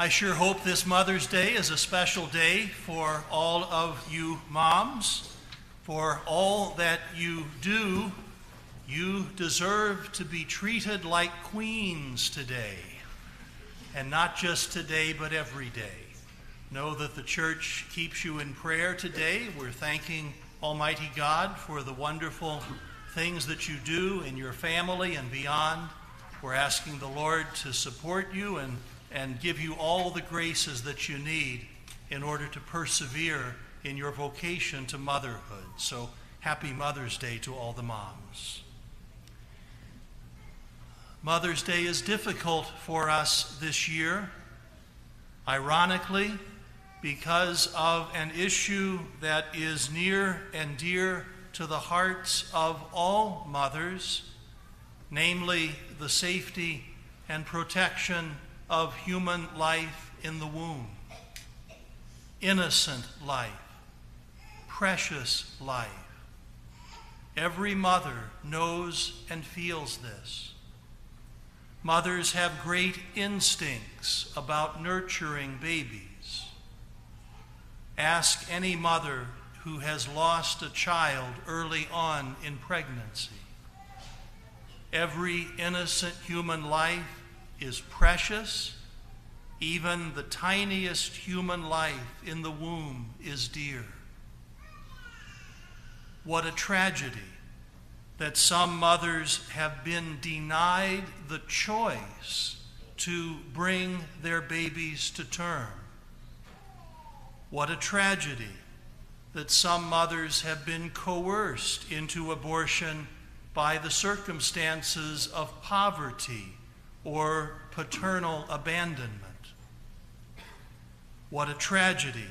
I sure hope this Mother's Day is a special day for all of you moms. For all that you do, you deserve to be treated like queens today. And not just today, but every day. Know that the church keeps you in prayer today. We're thanking Almighty God for the wonderful things that you do in your family and beyond. We're asking the Lord to support you and and give you all the graces that you need in order to persevere in your vocation to motherhood. So, happy Mother's Day to all the moms. Mother's Day is difficult for us this year. Ironically, because of an issue that is near and dear to the hearts of all mothers, namely the safety and protection of human life in the womb. Innocent life, precious life. Every mother knows and feels this. Mothers have great instincts about nurturing babies. Ask any mother who has lost a child early on in pregnancy. Every innocent human life is precious. Even the tiniest human life in the womb is dear. What a tragedy that some mothers have been denied the choice to bring their babies to term. What a tragedy that some mothers have been coerced into abortion by the circumstances of poverty or paternal abandonment. What a tragedy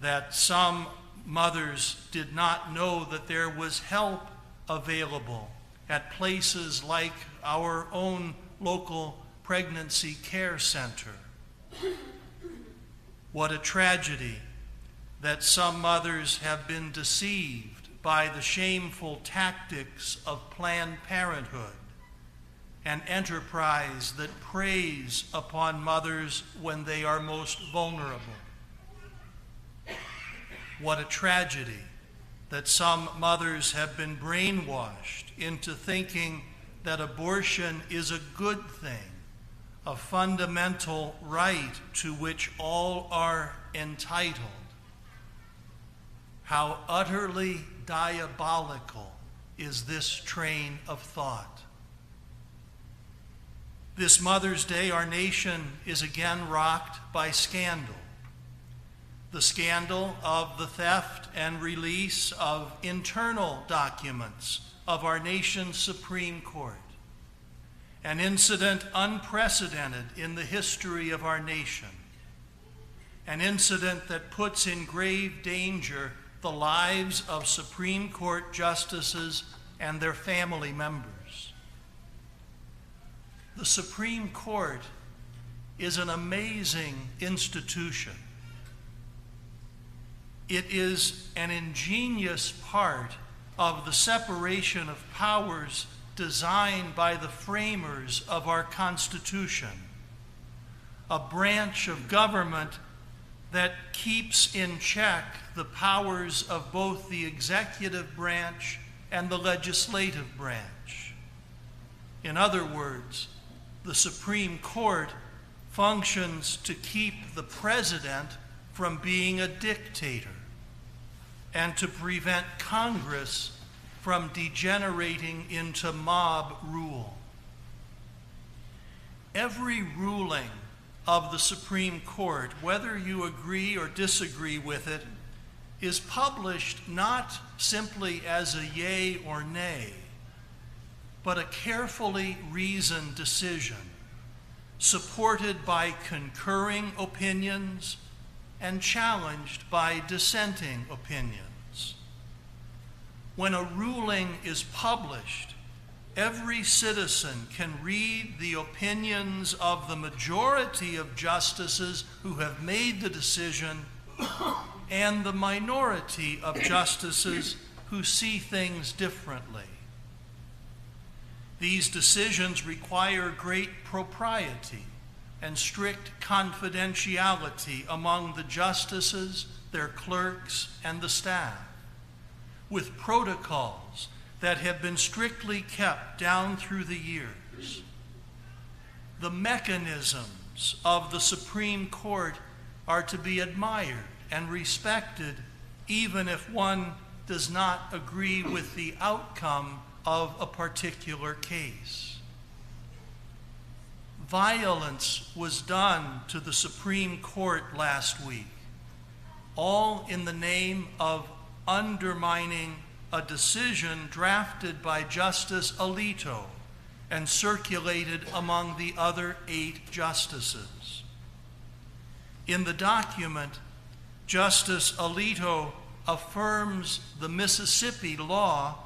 that some mothers did not know that there was help available at places like our own local pregnancy care center. What a tragedy that some mothers have been deceived by the shameful tactics of Planned Parenthood an enterprise that preys upon mothers when they are most vulnerable. What a tragedy that some mothers have been brainwashed into thinking that abortion is a good thing, a fundamental right to which all are entitled. How utterly diabolical is this train of thought. This Mother's Day, our nation is again rocked by scandal. The scandal of the theft and release of internal documents of our nation's Supreme Court. An incident unprecedented in the history of our nation. An incident that puts in grave danger the lives of Supreme Court justices and their family members. The Supreme Court is an amazing institution. It is an ingenious part of the separation of powers designed by the framers of our Constitution, a branch of government that keeps in check the powers of both the executive branch and the legislative branch. In other words, the Supreme Court functions to keep the president from being a dictator and to prevent Congress from degenerating into mob rule. Every ruling of the Supreme Court, whether you agree or disagree with it, is published not simply as a yay or nay but a carefully reasoned decision supported by concurring opinions and challenged by dissenting opinions. When a ruling is published, every citizen can read the opinions of the majority of justices who have made the decision and the minority of justices who see things differently. These decisions require great propriety and strict confidentiality among the justices, their clerks, and the staff, with protocols that have been strictly kept down through the years. The mechanisms of the Supreme Court are to be admired and respected, even if one does not agree with the outcome of a particular case. Violence was done to the Supreme Court last week, all in the name of undermining a decision drafted by Justice Alito and circulated among the other eight justices. In the document, Justice Alito affirms the Mississippi law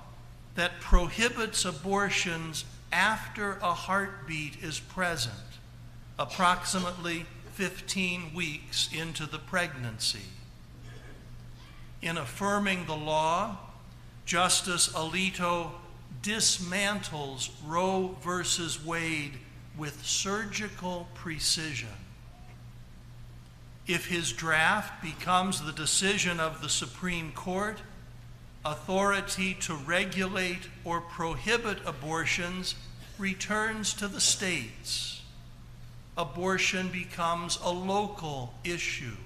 that prohibits abortions after a heartbeat is present, approximately 15 weeks into the pregnancy. In affirming the law, Justice Alito dismantles Roe versus Wade with surgical precision. If his draft becomes the decision of the Supreme Court, authority to regulate or prohibit abortions returns to the states. Abortion becomes a local issue.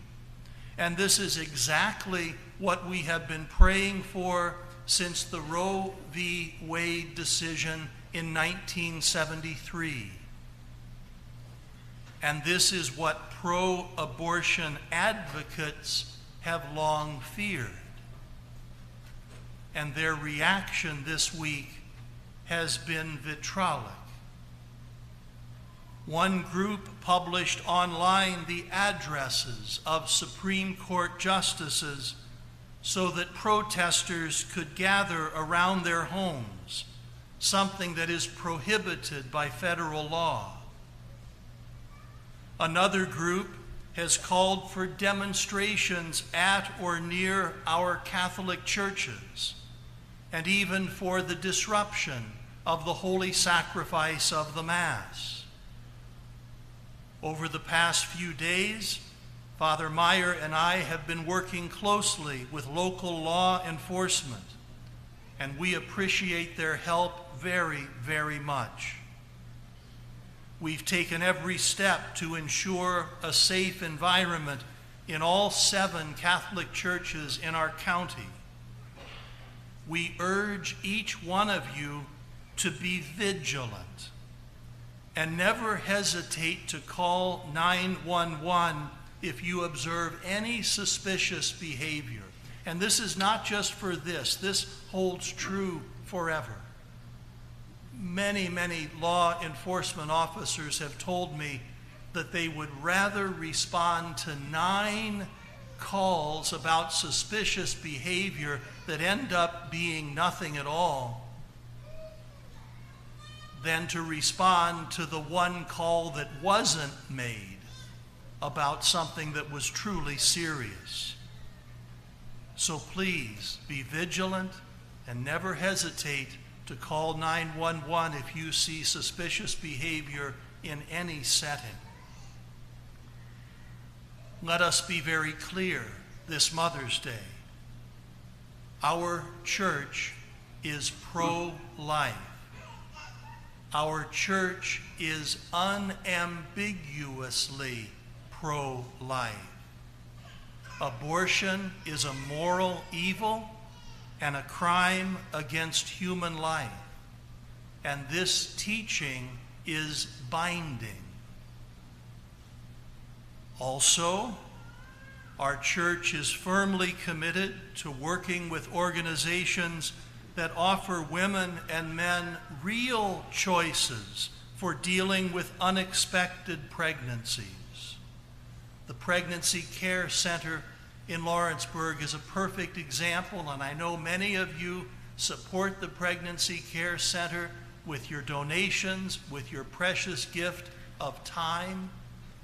And this is exactly what we have been praying for since the Roe v. Wade decision in 1973. And this is what pro abortion advocates have long feared. And their reaction this week has been vitriolic. One group published online the addresses of Supreme Court justices so that protesters could gather around their homes, something that is prohibited by federal law. Another group has called for demonstrations at or near our Catholic churches, and even for the disruption of the holy sacrifice of the Mass. Over the past few days, Father Meyer and I have been working closely with local law enforcement, and we appreciate their help very, very much. We've taken every step to ensure a safe environment in all seven Catholic churches in our county. We urge each one of you to be vigilant and never hesitate to call 911 if you observe any suspicious behavior. And this is not just for this, this holds true forever. Many, many law enforcement officers have told me that they would rather respond to nine calls about suspicious behavior that end up being nothing at all than to respond to the one call that wasn't made about something that was truly serious. So please be vigilant and never hesitate to call 911 if you see suspicious behavior in any setting. Let us be very clear this Mother's Day. Our church is pro life. Our church is unambiguously pro life. Abortion is a moral evil and a crime against human life. And this teaching is binding. Also, our church is firmly committed to working with organizations that offer women and men real choices for dealing with unexpected pregnancies. The Pregnancy Care Center in Lawrenceburg is a perfect example, and I know many of you support the Pregnancy Care Center with your donations, with your precious gift of time.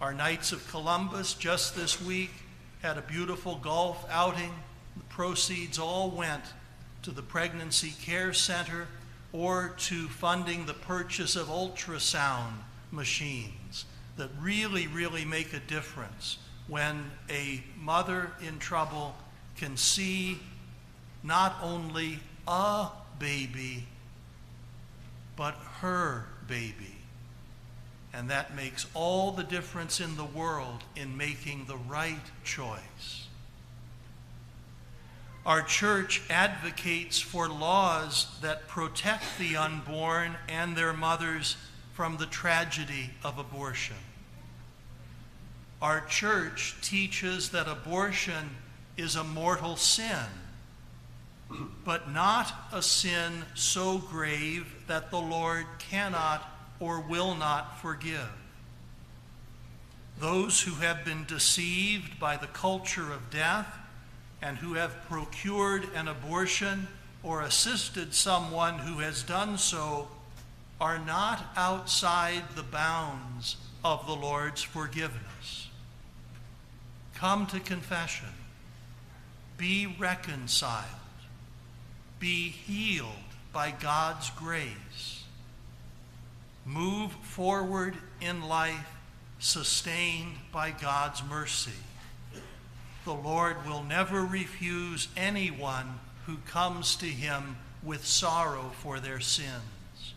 Our Knights of Columbus just this week had a beautiful golf outing. The proceeds all went to the Pregnancy Care Center or to funding the purchase of ultrasound machines that really, really make a difference when a mother in trouble can see not only a baby, but her baby. And that makes all the difference in the world in making the right choice. Our church advocates for laws that protect the unborn and their mothers from the tragedy of abortion. Our church teaches that abortion is a mortal sin, but not a sin so grave that the Lord cannot or will not forgive. Those who have been deceived by the culture of death and who have procured an abortion or assisted someone who has done so are not outside the bounds of the Lord's forgiveness. Come to confession. Be reconciled. Be healed by God's grace. Move forward in life sustained by God's mercy the Lord will never refuse anyone who comes to him with sorrow for their sins.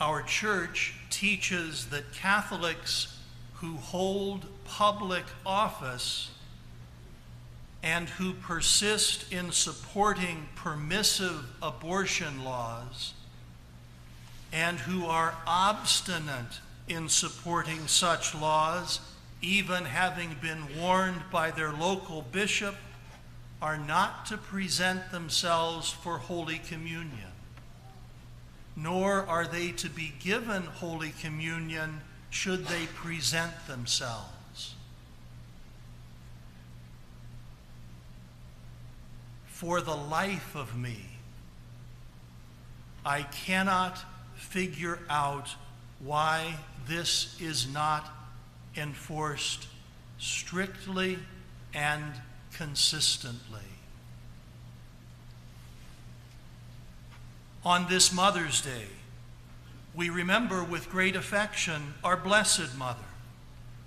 Our church teaches that Catholics who hold public office and who persist in supporting permissive abortion laws and who are obstinate in supporting such laws even having been warned by their local bishop, are not to present themselves for Holy Communion, nor are they to be given Holy Communion should they present themselves. For the life of me, I cannot figure out why this is not enforced strictly and consistently. On this Mother's Day, we remember with great affection our Blessed Mother,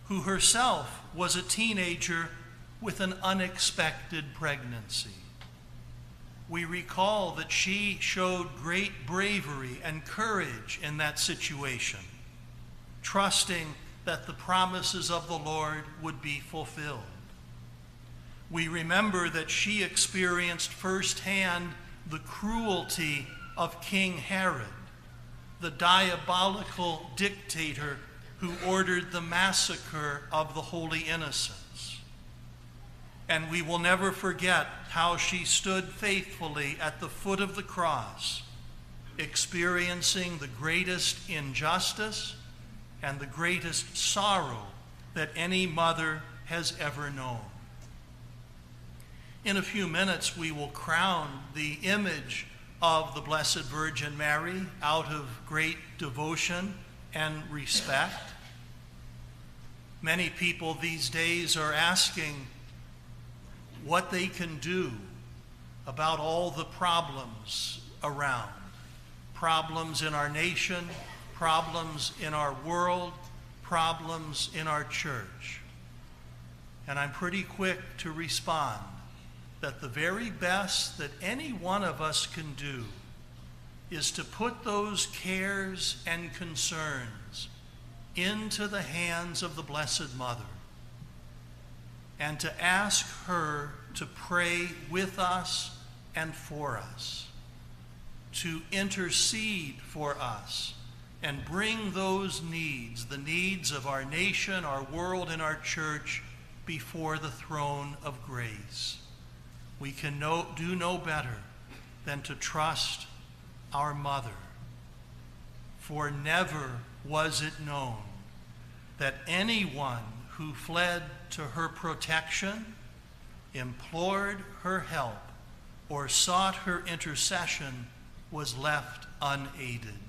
who herself was a teenager with an unexpected pregnancy. We recall that she showed great bravery and courage in that situation, trusting that the promises of the Lord would be fulfilled. We remember that she experienced firsthand the cruelty of King Herod, the diabolical dictator who ordered the massacre of the holy innocents. And we will never forget how she stood faithfully at the foot of the cross, experiencing the greatest injustice and the greatest sorrow that any mother has ever known. In a few minutes, we will crown the image of the Blessed Virgin Mary out of great devotion and respect. Many people these days are asking what they can do about all the problems around problems in our nation, problems in our world, problems in our church. And I'm pretty quick to respond that the very best that any one of us can do is to put those cares and concerns into the hands of the Blessed Mother and to ask her to pray with us and for us, to intercede for us and bring those needs, the needs of our nation, our world, and our church, before the throne of grace. We can know, do no better than to trust our mother. For never was it known that anyone who fled to her protection, implored her help, or sought her intercession was left unaided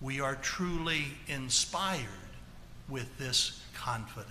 we are truly inspired with this confidence.